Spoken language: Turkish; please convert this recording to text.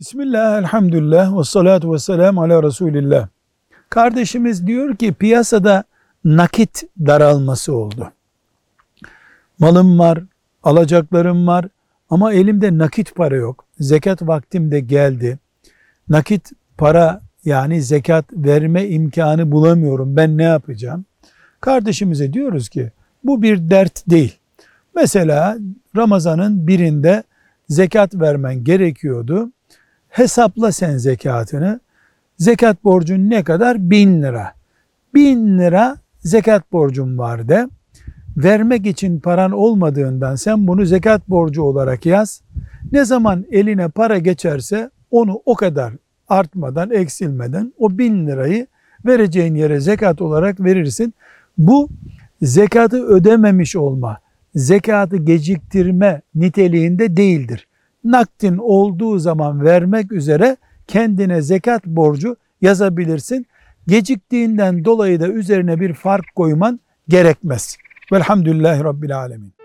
Bismillah, elhamdülillah, ve salatu ve selamu ala Resulillah. Kardeşimiz diyor ki piyasada nakit daralması oldu. Malım var, alacaklarım var ama elimde nakit para yok. Zekat vaktim de geldi. Nakit para yani zekat verme imkanı bulamıyorum. Ben ne yapacağım? Kardeşimize diyoruz ki bu bir dert değil. Mesela Ramazan'ın birinde zekat vermen gerekiyordu. Hesapla sen zekatını. Zekat borcun ne kadar? Bin lira. Bin lira zekat borcum var de. Vermek için paran olmadığından sen bunu zekat borcu olarak yaz. Ne zaman eline para geçerse onu o kadar artmadan, eksilmeden o bin lirayı vereceğin yere zekat olarak verirsin. Bu zekatı ödememiş olma, zekatı geciktirme niteliğinde değildir. Nakdin olduğu zaman vermek üzere kendine zekat borcu yazabilirsin. Geciktiğinden dolayı da üzerine bir fark koyman gerekmez. Velhamdülillahi Rabbil Alemin.